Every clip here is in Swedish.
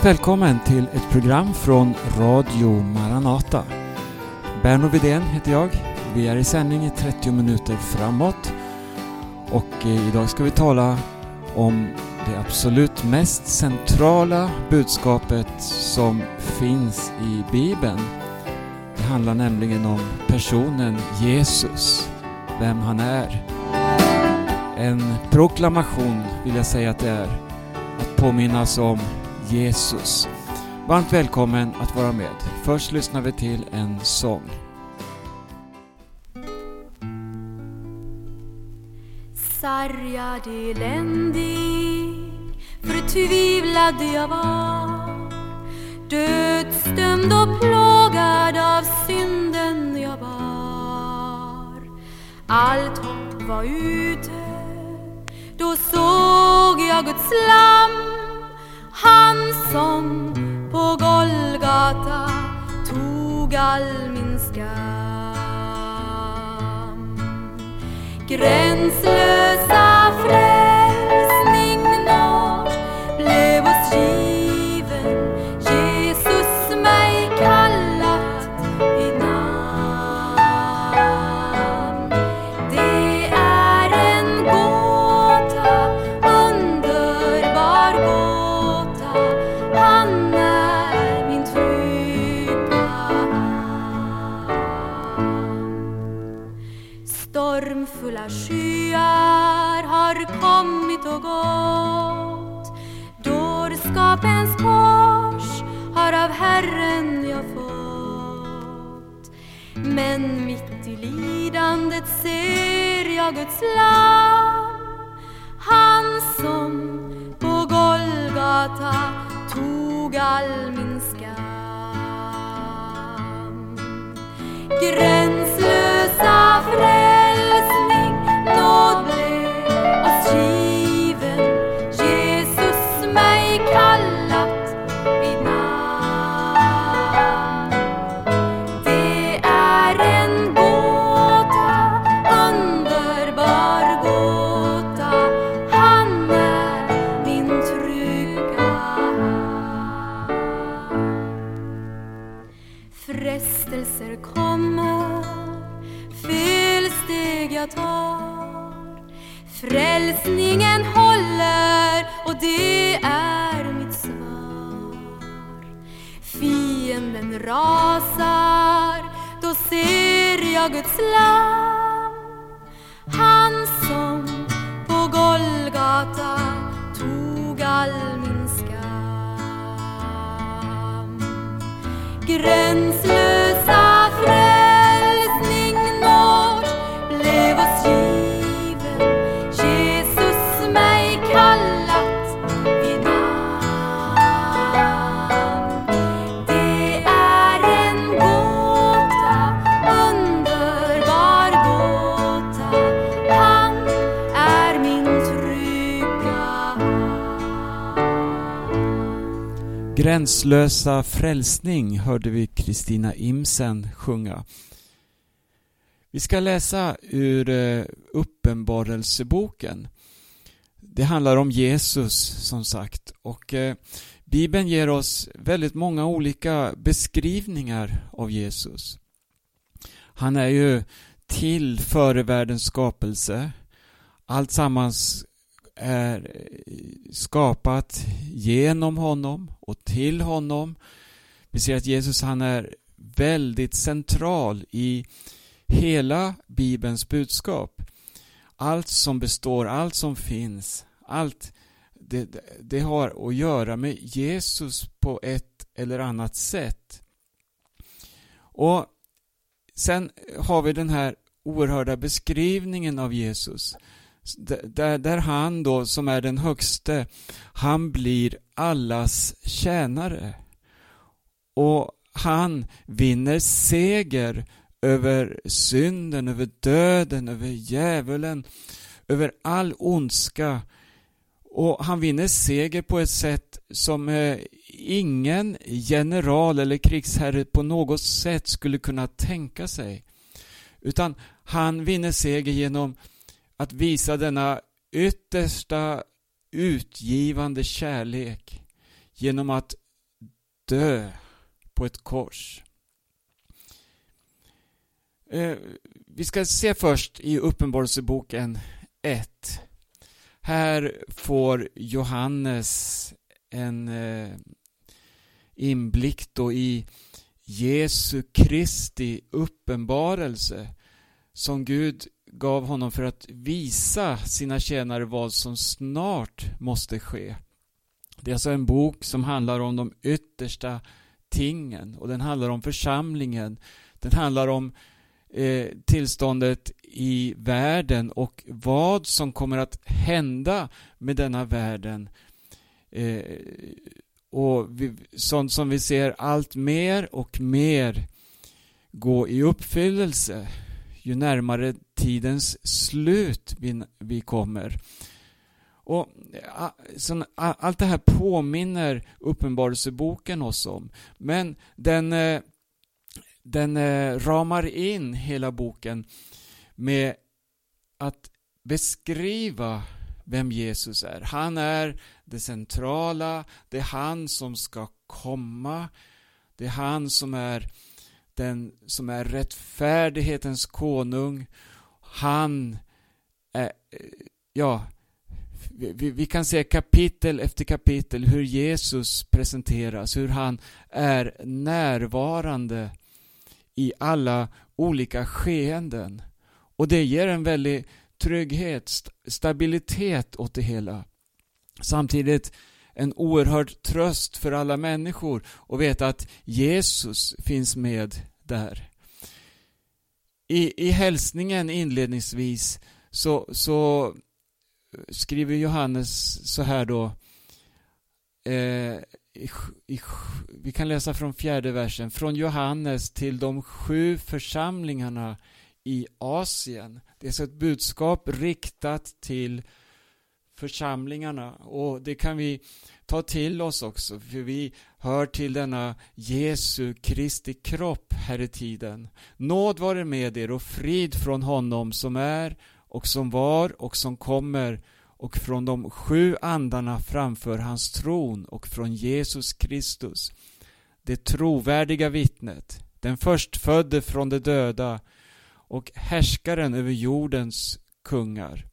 Varmt välkommen till ett program från Radio Maranata. Berno Widén heter jag. Vi är i sändning i 30 minuter framåt. Och eh, idag ska vi tala om det absolut mest centrala budskapet som finns i Bibeln. Det handlar nämligen om personen Jesus, vem han är. En proklamation vill jag säga att det är. Att påminnas om Jesus. Varmt välkommen att vara med. Först lyssnar vi till en sång. Sargad, eländig, förtvivlad jag var Dödsdömd och plågad av synden jag bar Allt hopp var ute, då såg jag Guds lamm han som på Golgata tog all min skam. Gränslösa frälsning Dårskapens kors har av Herren jag fått. Men mitt i lidandet ser jag Guds lamm. Han som på Golgata tog all min skam. Gränslösa Läsningen håller och det är mitt svar. Fienden rasar, då ser jag Guds lamm Han som på Golgata tog all min skam. Gräns Gränslösa frälsning hörde vi Kristina Imsen sjunga. Vi ska läsa ur eh, Uppenbarelseboken. Det handlar om Jesus som sagt och eh, Bibeln ger oss väldigt många olika beskrivningar av Jesus. Han är ju till före världens skapelse. Allt sammans är skapat genom honom och till honom. Vi ser att Jesus han är väldigt central i hela Bibelns budskap. Allt som består, allt som finns, allt det, det har att göra med Jesus på ett eller annat sätt. Och sen har vi den här oerhörda beskrivningen av Jesus där, där han då, som är den högste, han blir allas tjänare. Och han vinner seger över synden, över döden, över djävulen, över all ondska. Och han vinner seger på ett sätt som eh, ingen general eller krigsherre på något sätt skulle kunna tänka sig. Utan han vinner seger genom att visa denna yttersta utgivande kärlek genom att dö på ett kors. Eh, vi ska se först i Uppenbarelseboken 1. Här får Johannes en eh, inblick då i Jesu Kristi uppenbarelse som Gud gav honom för att visa sina tjänare vad som snart måste ske. Det är alltså en bok som handlar om de yttersta tingen och den handlar om församlingen. Den handlar om eh, tillståndet i världen och vad som kommer att hända med denna världen. Eh, och vi, sånt som vi ser allt mer och mer gå i uppfyllelse ju närmare tidens slut vi, vi kommer. Och så, Allt det här påminner Uppenbarelseboken oss om. Men den, eh, den eh, ramar in hela boken med att beskriva vem Jesus är. Han är det centrala, det är han som ska komma, det är han som är den som är rättfärdighetens konung. Han är, ja, vi, vi, kan se kapitel efter kapitel hur Jesus presenteras, hur han är närvarande i alla olika skeenden. Och det ger en väldig trygghet, stabilitet åt det hela. Samtidigt en oerhörd tröst för alla människor att veta att Jesus finns med där. I, i hälsningen inledningsvis så, så skriver Johannes så här då eh, i, i, vi kan läsa från fjärde versen. Från Johannes till de sju församlingarna i Asien. Det är så ett budskap riktat till församlingarna och det kan vi ta till oss också för vi hör till denna Jesu Kristi kropp här i tiden. Nåd vare med er och frid från honom som är och som var och som kommer och från de sju andarna framför hans tron och från Jesus Kristus, det trovärdiga vittnet, den förstfödde från de döda och härskaren över jordens kungar.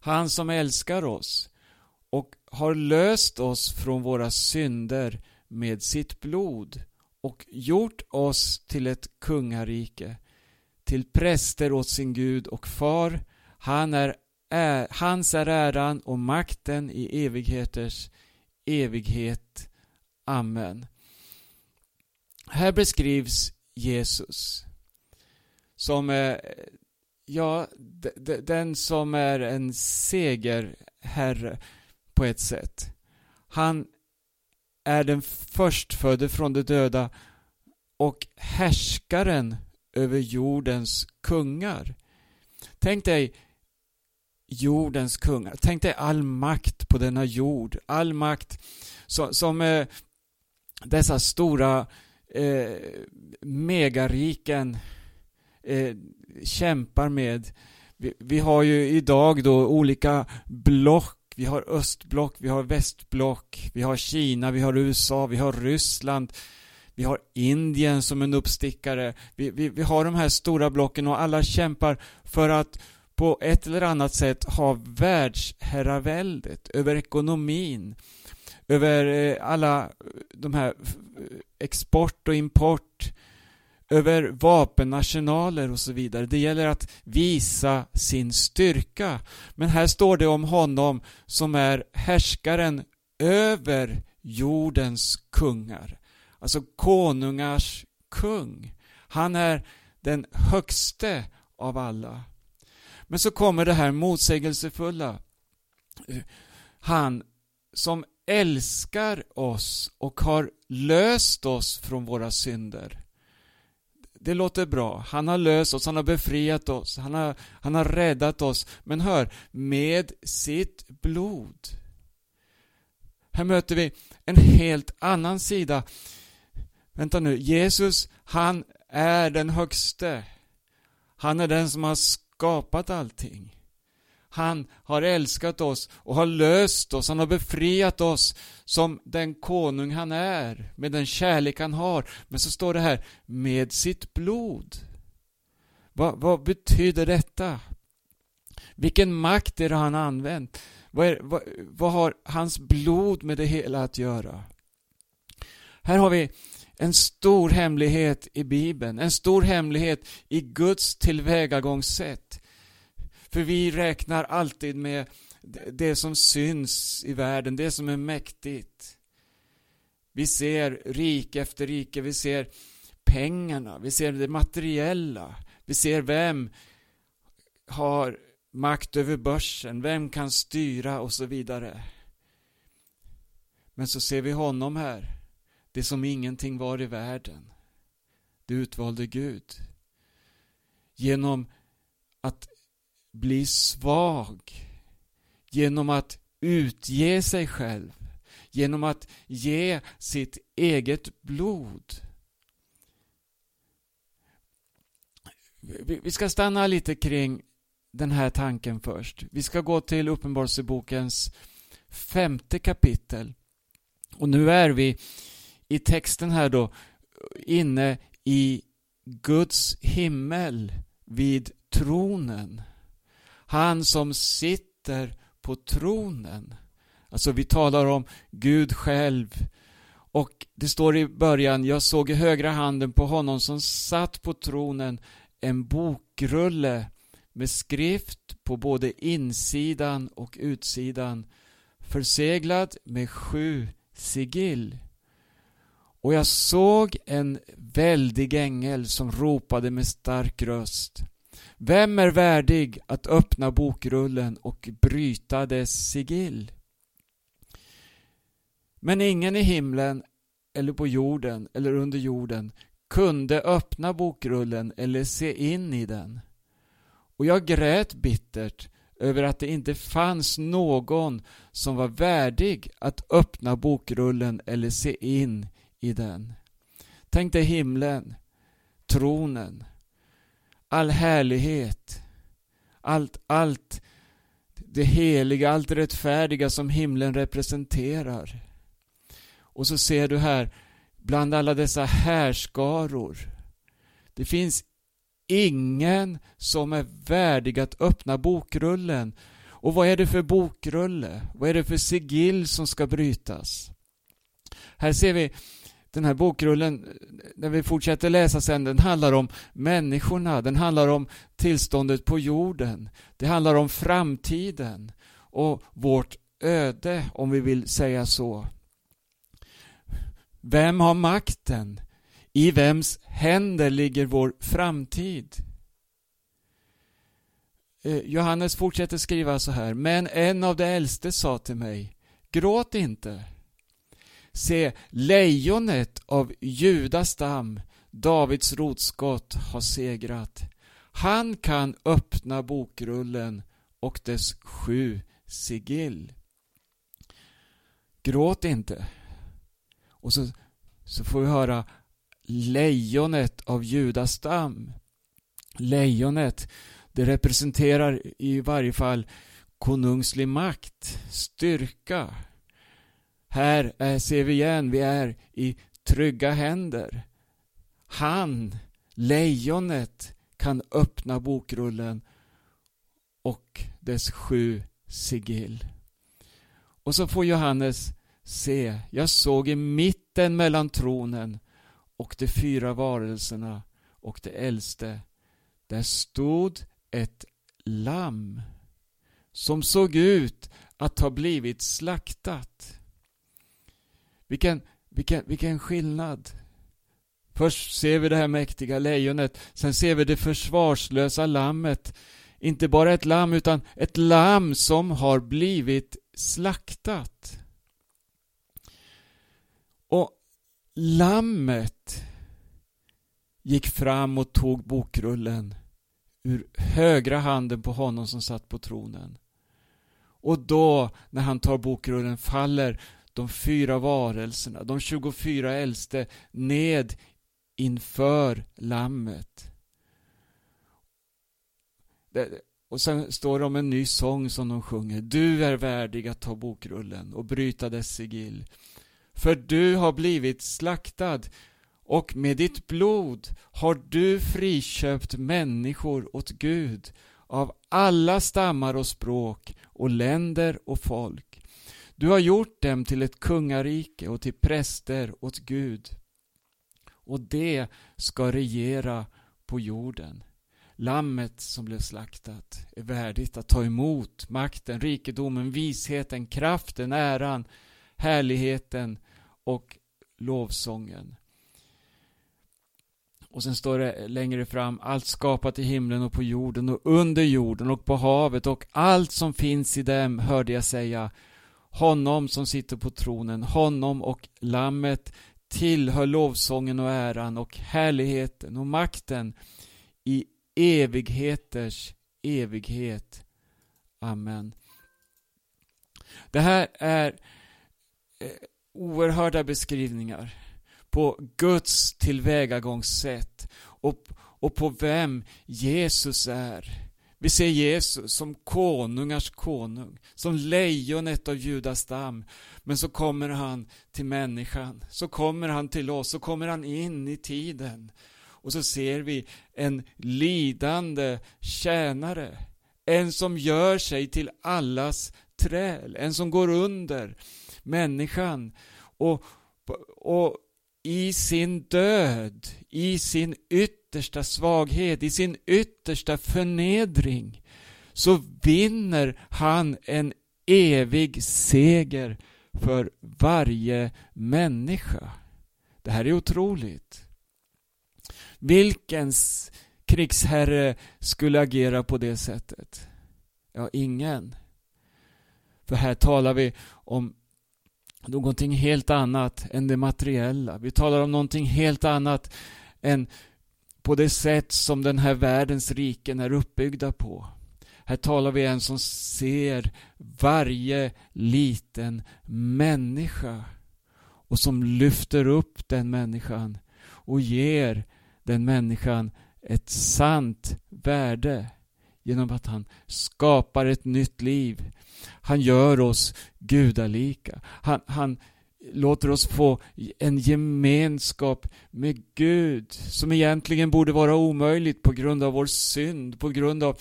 Han som älskar oss och har löst oss från våra synder med sitt blod och gjort oss till ett kungarike, till präster åt sin Gud och far. Han är, är, hans är äran och makten i evigheters evighet. Amen. Här beskrivs Jesus som eh, ja, den som är en segerherre på ett sätt. Han är den förstfödde från de döda och härskaren över jordens kungar. Tänk dig jordens kungar. Tänk dig all makt på denna jord. All makt som, som eh, dessa stora eh, megariken eh, kämpar med. Vi, vi, har ju idag då olika block. Vi har östblock, vi har västblock, vi har Kina, vi har USA, vi har Ryssland. Vi har Indien som en uppstickare. Vi, vi, vi har de här stora blocken och alla kämpar för att på ett eller annat sätt ha världsherraväldet över ekonomin, över eh, alla de här eh, export och import, över vapenarsenaler och så vidare. Det gäller att visa sin styrka. Men här står det om honom som är härskaren över jordens kungar. Alltså konungars kung. Han är den högste av alla. Men så kommer det här motsägelsefulla. Han som älskar oss och har löst oss från våra synder det låter bra. Han har löst oss, han har befriat oss, han har, han har räddat oss. Men hör, med sitt blod. Här möter vi en helt annan sida. Vänta nu, Jesus, han är den högste. Han är den som har skapat allting. Han har älskat oss och har löst oss, han har befriat oss som den konung han är, med den kärlek han har. Men så står det här, med sitt blod. Vad, vad betyder detta? Vilken makt är det han använt? Vad, är, vad, vad har hans blod med det hela att göra? Här har vi en stor hemlighet i Bibeln, en stor hemlighet i Guds tillvägagångssätt. För vi räknar alltid med det som syns i världen, det som är mäktigt. Vi ser rike efter rike, vi ser pengarna, vi ser det materiella, vi ser vem har makt över börsen, vem kan styra och så vidare. Men så ser vi honom här, det som ingenting var i världen. Det utvalde Gud. Genom att bli svag, genom att utge sig själv, genom att ge sitt eget blod. Vi ska stanna lite kring den här tanken först. Vi ska gå till Uppenbarelsebokens femte kapitel. Och nu är vi i texten här då inne i Guds himmel vid tronen. Han som sitter på tronen. Alltså vi talar om Gud själv. Och det står i början, jag såg i högra handen på honom som satt på tronen en bokrulle med skrift på både insidan och utsidan förseglad med sju sigill. Och jag såg en väldig ängel som ropade med stark röst. Vem är värdig att öppna bokrullen och bryta dess sigill? Men ingen i himlen eller på jorden eller under jorden kunde öppna bokrullen eller se in i den. Och jag grät bittert över att det inte fanns någon som var värdig att öppna bokrullen eller se in i den. Tänk dig himlen, tronen, all härlighet, allt, allt det heliga, allt det rättfärdiga som himlen representerar. Och så ser du här, bland alla dessa härskaror, det finns ingen som är värdig att öppna bokrullen. Och vad är det för bokrulle? Vad är det för sigill som ska brytas? Här ser vi den här bokrullen, eh, när vi fortsätter läsa sen, den handlar om människorna, den handlar om tillståndet på jorden. Det handlar om framtiden och vårt öde, om vi vill säga så. Vem har makten? I vems händer ligger vår framtid? Eh, Johannes fortsätter skriva så här. Men en av de äldste sa till mig, gråt inte. Se, lejonet av Judas stam, Davids rotskott, har segrat. Han kan öppna bokrullen och dess sju sigill. Gråt inte. Och så, så får vi höra lejonet av Judas stam. Lejonet, det representerar i varje fall konungslig makt, styrka. Här är, ser vi igen, vi är i trygga händer. Han, lejonet, kan öppna bokrullen och dess sju sigill. Och så får Johannes se, jag såg i mitten mellan tronen och de fyra varelserna och det äldste. Där stod ett lamm som såg ut att ha blivit slaktat. Vilken, vilken, vilken skillnad! Först ser vi det här mäktiga lejonet, sen ser vi det försvarslösa lammet. Inte bara ett lamm, utan ett lamm som har blivit slaktat. Och Lammet gick fram och tog bokrullen ur högra handen på honom som satt på tronen. Och då, när han tar bokrullen, faller de fyra varelserna, de 24 äldste, ned inför lammet. och sen står det om en ny sång som de sjunger. Du är värdig att ta bokrullen och bryta dess sigill. För du har blivit slaktad och med ditt blod har du friköpt människor åt Gud av alla stammar och språk och länder och folk. Du har gjort dem till ett kungarike och till präster åt Gud. Och det ska regera på jorden. Lammet som blev slaktat är värdigt att ta emot makten, rikedomen, visheten, kraften, äran, härligheten och lovsången. Och sen står det längre fram, allt skapat i himlen och på jorden och under jorden och på havet och allt som finns i dem, hörde jag säga, honom som sitter på tronen, honom och lammet tillhör lovsången och äran och härligheten och makten i evigheters evighet. Amen. Det här är eh, oerhörda beskrivningar på Guds tillvägagångssätt och, och på vem Jesus är. Vi ser Jesus som konungars konung, som lejonet av Judas stam. Men så kommer han till människan, så kommer han till oss, så kommer han in i tiden. Och så ser vi en lidande tjänare, en som gör sig till allas träl, en som går under människan och, och i sin död, i sin yttersta svaghet, i sin yttersta förnedring, så vinner han en evig seger för varje människa. Det här är otroligt. Vilken krigsherre skulle agera på det sättet? Ja, ingen. För här talar vi om någonting helt annat än det materiella. Vi talar om någonting helt annat än på det sätt som den här världens riken är uppbyggda på. Här talar vi en som ser varje liten människa och som lyfter upp den människan och ger den människan ett sant värde genom att han skapar ett nytt liv. Han gör oss gudalika. Han, han låter oss få en gemenskap med Gud som egentligen borde vara omöjligt på grund av vår synd, på grund av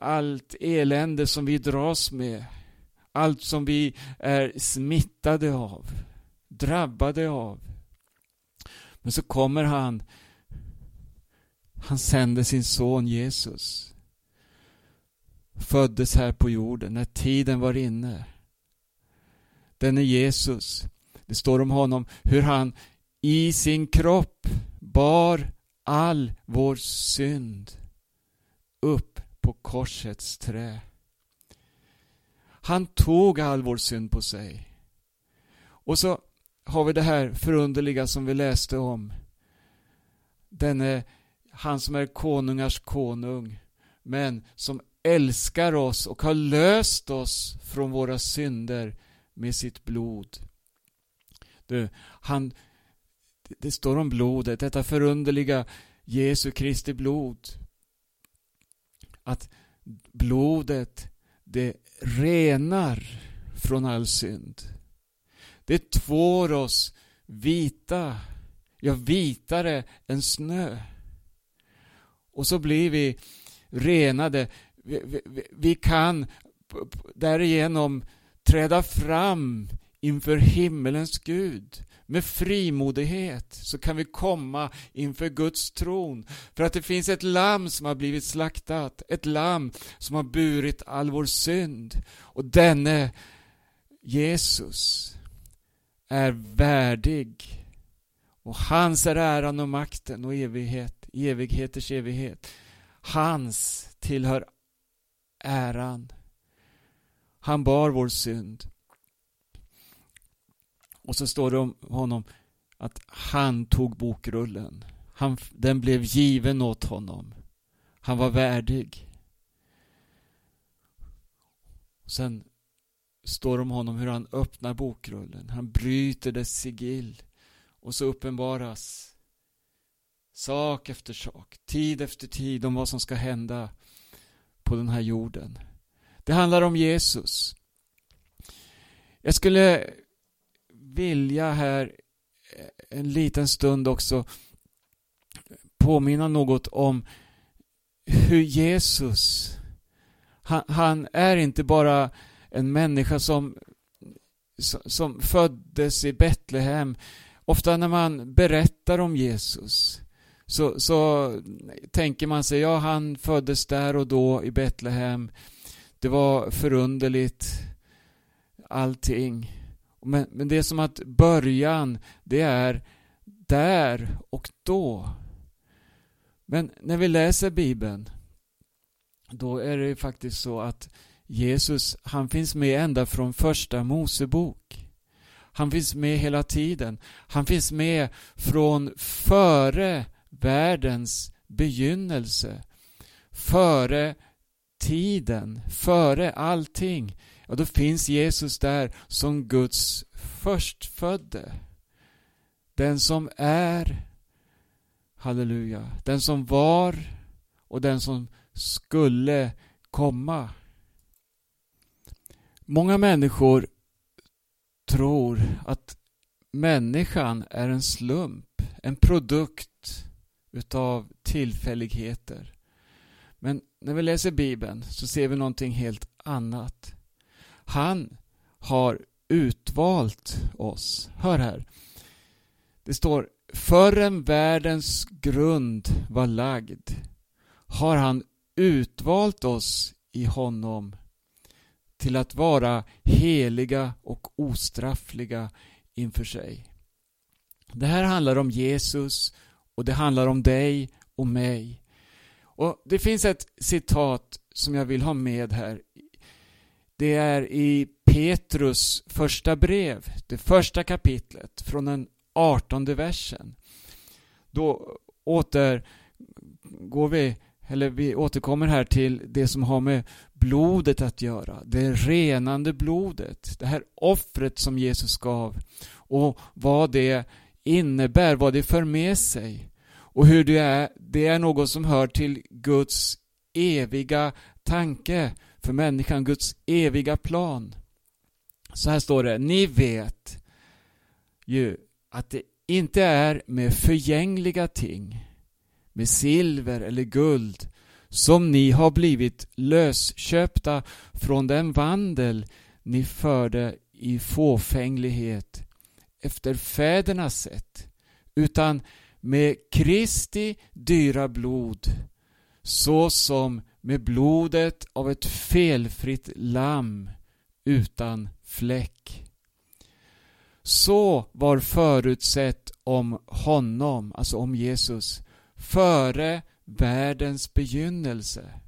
allt elände som vi dras med. Allt som vi är smittade av, drabbade av. Men så kommer han, han sänder sin son Jesus föddes här på jorden när tiden var inne. Denne Jesus, det står om honom hur han i sin kropp bar all vår synd upp på korsets trä. Han tog all vår synd på sig. Och så har vi det här förunderliga som vi läste om. Denne, han som är konungars konung, men som älskar oss och har löst oss från våra synder med sitt blod. Det, han, det står om blodet, detta förunderliga Jesu Kristi blod. Att blodet, det renar från all synd. Det tvår oss vita, ja vitare än snö. Och så blir vi renade vi, vi, vi kan därigenom träda fram inför himmelens Gud. Med frimodighet så kan vi komma inför Guds tron. För att det finns ett lamm som har blivit slaktat. Ett lamm som har burit all vår synd. Och denne Jesus är värdig. Och hans är äran och makten och evighet, evigheters evighet. Hans tillhör äran. Han bar vår synd. Och så står det om honom att han tog bokrullen. Han, den blev given åt honom. Han var värdig. Sen står det om honom hur han öppnar bokrullen. Han bryter dess sigill. Och så uppenbaras sak efter sak, tid efter tid om vad som ska hända på den här jorden. Det handlar om Jesus. Jag skulle vilja här en liten stund också påminna något om hur Jesus, han, han är inte bara en människa som, som föddes i Betlehem. Ofta när man berättar om Jesus så, så tänker man sig, ja han föddes där och då i Betlehem. Det var förunderligt allting. Men, men det är som att början, det är där och då. Men när vi läser Bibeln, då är det faktiskt så att Jesus, han finns med ända från första Mosebok. Han finns med hela tiden. Han finns med från före världens begynnelse. Före tiden, före allting. Ja, då finns Jesus där som Guds förstfödde. Den som är, halleluja, den som var och den som skulle komma. Många människor tror att människan är en slump, en produkt utav tillfälligheter. Men när vi läser Bibeln så ser vi någonting helt annat. Han har utvalt oss. Hör här. Det står Förrän världens grund var lagd har han utvalt oss i honom till att vara heliga och ostraffliga inför sig. Det här handlar om Jesus och det handlar om dig och mig. Och Det finns ett citat som jag vill ha med här. Det är i Petrus första brev, det första kapitlet från den artonde versen. Då återgår vi, eller vi återkommer här till det som har med blodet att göra. Det renande blodet. Det här offret som Jesus gav. Och vad det innebär, vad det för med sig. Och hur det är, det är något som hör till Guds eviga tanke för människan, Guds eviga plan. Så här står det, ni vet ju att det inte är med förgängliga ting, med silver eller guld, som ni har blivit lösköpta från den vandel ni förde i fåfänglighet efter fädernas sätt, utan med Kristi dyra blod, så som med blodet av ett felfritt lamm utan fläck. Så var förutsett om honom, alltså om Jesus, före världens begynnelse.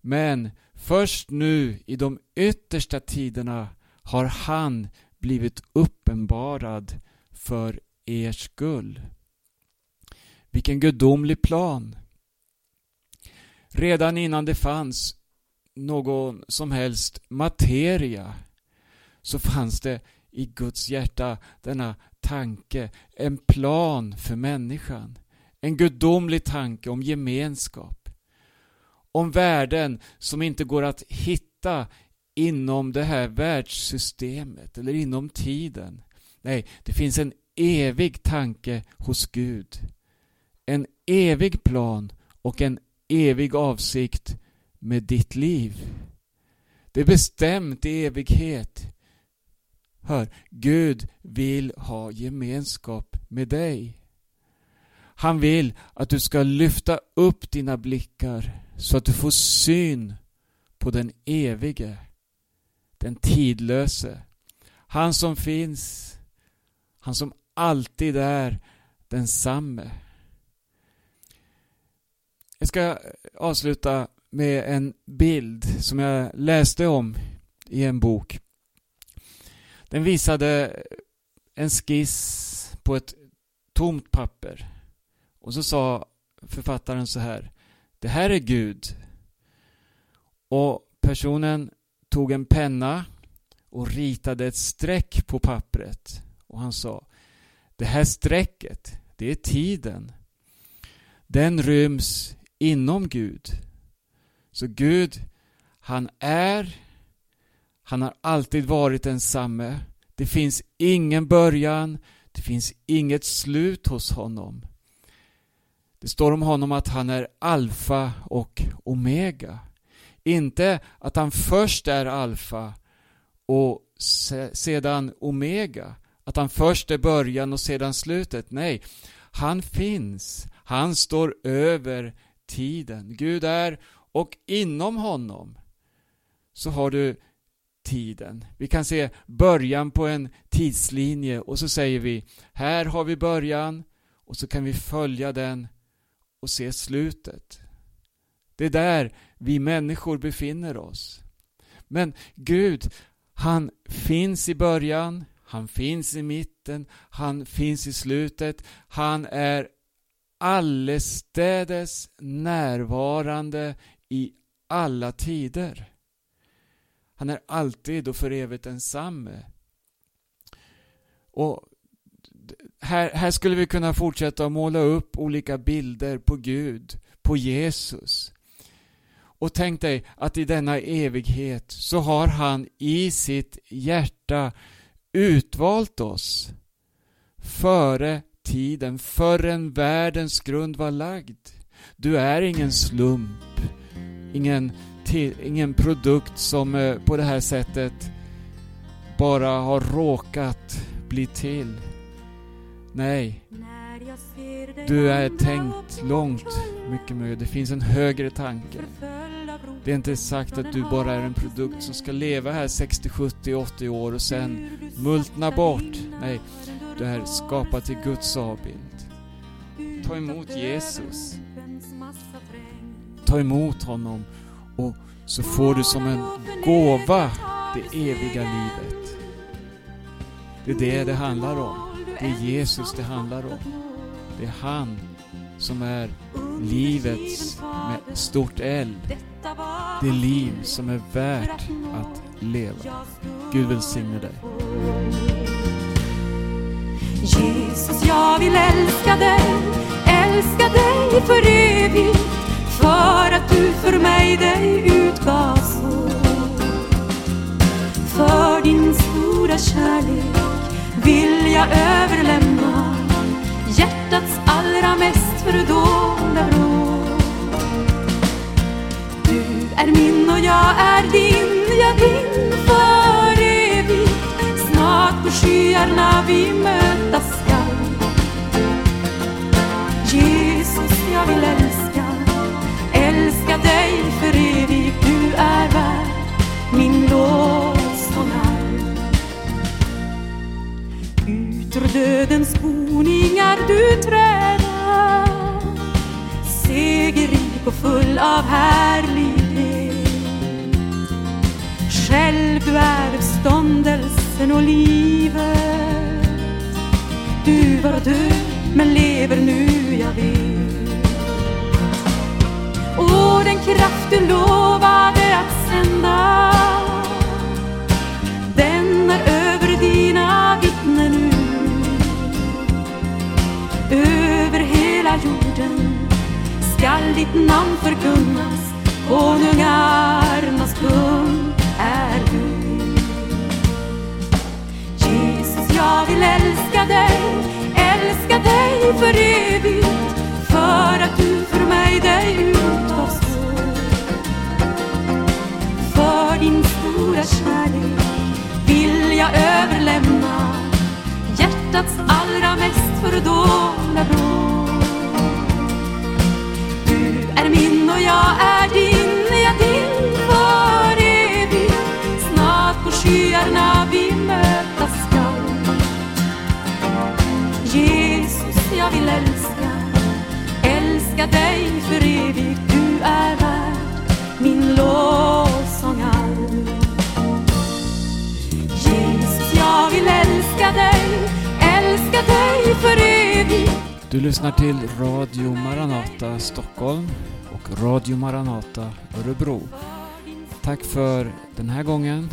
Men först nu i de yttersta tiderna har han blivit uppenbarad för er skull. Vilken gudomlig plan! Redan innan det fanns någon som helst materia så fanns det i Guds hjärta denna tanke, en plan för människan. En gudomlig tanke om gemenskap. Om värden som inte går att hitta inom det här världssystemet eller inom tiden. Nej, det finns en evig tanke hos Gud. En evig plan och en evig avsikt med ditt liv. Det är bestämt i evighet. Hör, Gud vill ha gemenskap med dig. Han vill att du ska lyfta upp dina blickar så att du får syn på den evige, den tidlöse. Han som finns, han som alltid är densamme. Jag ska avsluta med en bild som jag läste om i en bok. Den visade en skiss på ett tomt papper. Och så sa författaren så här. Det här är Gud. Och personen tog en penna och ritade ett streck på pappret. Och han sa Det här strecket, det är tiden. Den ryms inom Gud. Så Gud, han är, han har alltid varit densamme. Det finns ingen början, det finns inget slut hos honom. Det står om honom att han är alfa och omega. Inte att han först är alfa och sedan omega. Att han först är början och sedan slutet. Nej, han finns. Han står över tiden. Gud är och inom honom så har du tiden. Vi kan se början på en tidslinje och så säger vi här har vi början och så kan vi följa den och se slutet. Det är där vi människor befinner oss. Men Gud, han finns i början, han finns i mitten, han finns i slutet. Han är allestädes närvarande i alla tider. Han är alltid och för evigt densamme. Och här, här skulle vi kunna fortsätta att måla upp olika bilder på Gud, på Jesus. Och tänk dig att i denna evighet så har han i sitt hjärta utvalt oss före tiden, förrän världens grund var lagd. Du är ingen slump, ingen, till, ingen produkt som eh, på det här sättet bara har råkat bli till. Nej, du är tänkt långt mycket mer. Det finns en högre tanke. Det är inte sagt att du bara är en produkt som ska leva här 60, 70, 80 år och sen multna bort. Nej, du är skapad till Guds avbild. Ta emot Jesus. Ta emot honom och så får du som en gåva det eviga livet. Det är det det handlar om. Det är Jesus det handlar om. Det är han som är livets med stort L. Det liv som är värt att leva. Gud välsigne dig. Jesus, jag vill älska dig, älska dig för evigt för att du för mig dig utgav så. För din stora kärlek vill jag överlämna hjärtats allra mest fördolda vrå. Du är min och jag är din, ja din för evigt. Snart på skyarna vi mötas jag vill älska, älska dig för evigt. Du är värd min lovsång. Ut ur dödens boningar du träda segerrik och full av härlighet. Själv du är uppståndelsen och livet. Du var död men lever nu, den kraft du lovade att sända den är över dina vittnen nu. Över hela jorden skall ditt namn förkunnas konungarnas kung är du. Jesus, jag vill älska dig, älska dig för evigt för att du för mig dig utgav Min din stora kärlek vill jag överlämna hjärtats allra mest fördolda vrå. Du är min och jag är din, ja din för evigt. Snart på skyarna vi mötas skall. Jesus, jag vill älska, älska dig för evigt. Du lyssnar till Radio Maranata Stockholm och Radio Maranata Örebro. Tack för den här gången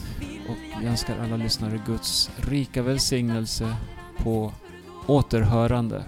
och jag önskar alla lyssnare Guds rika välsignelse på återhörande.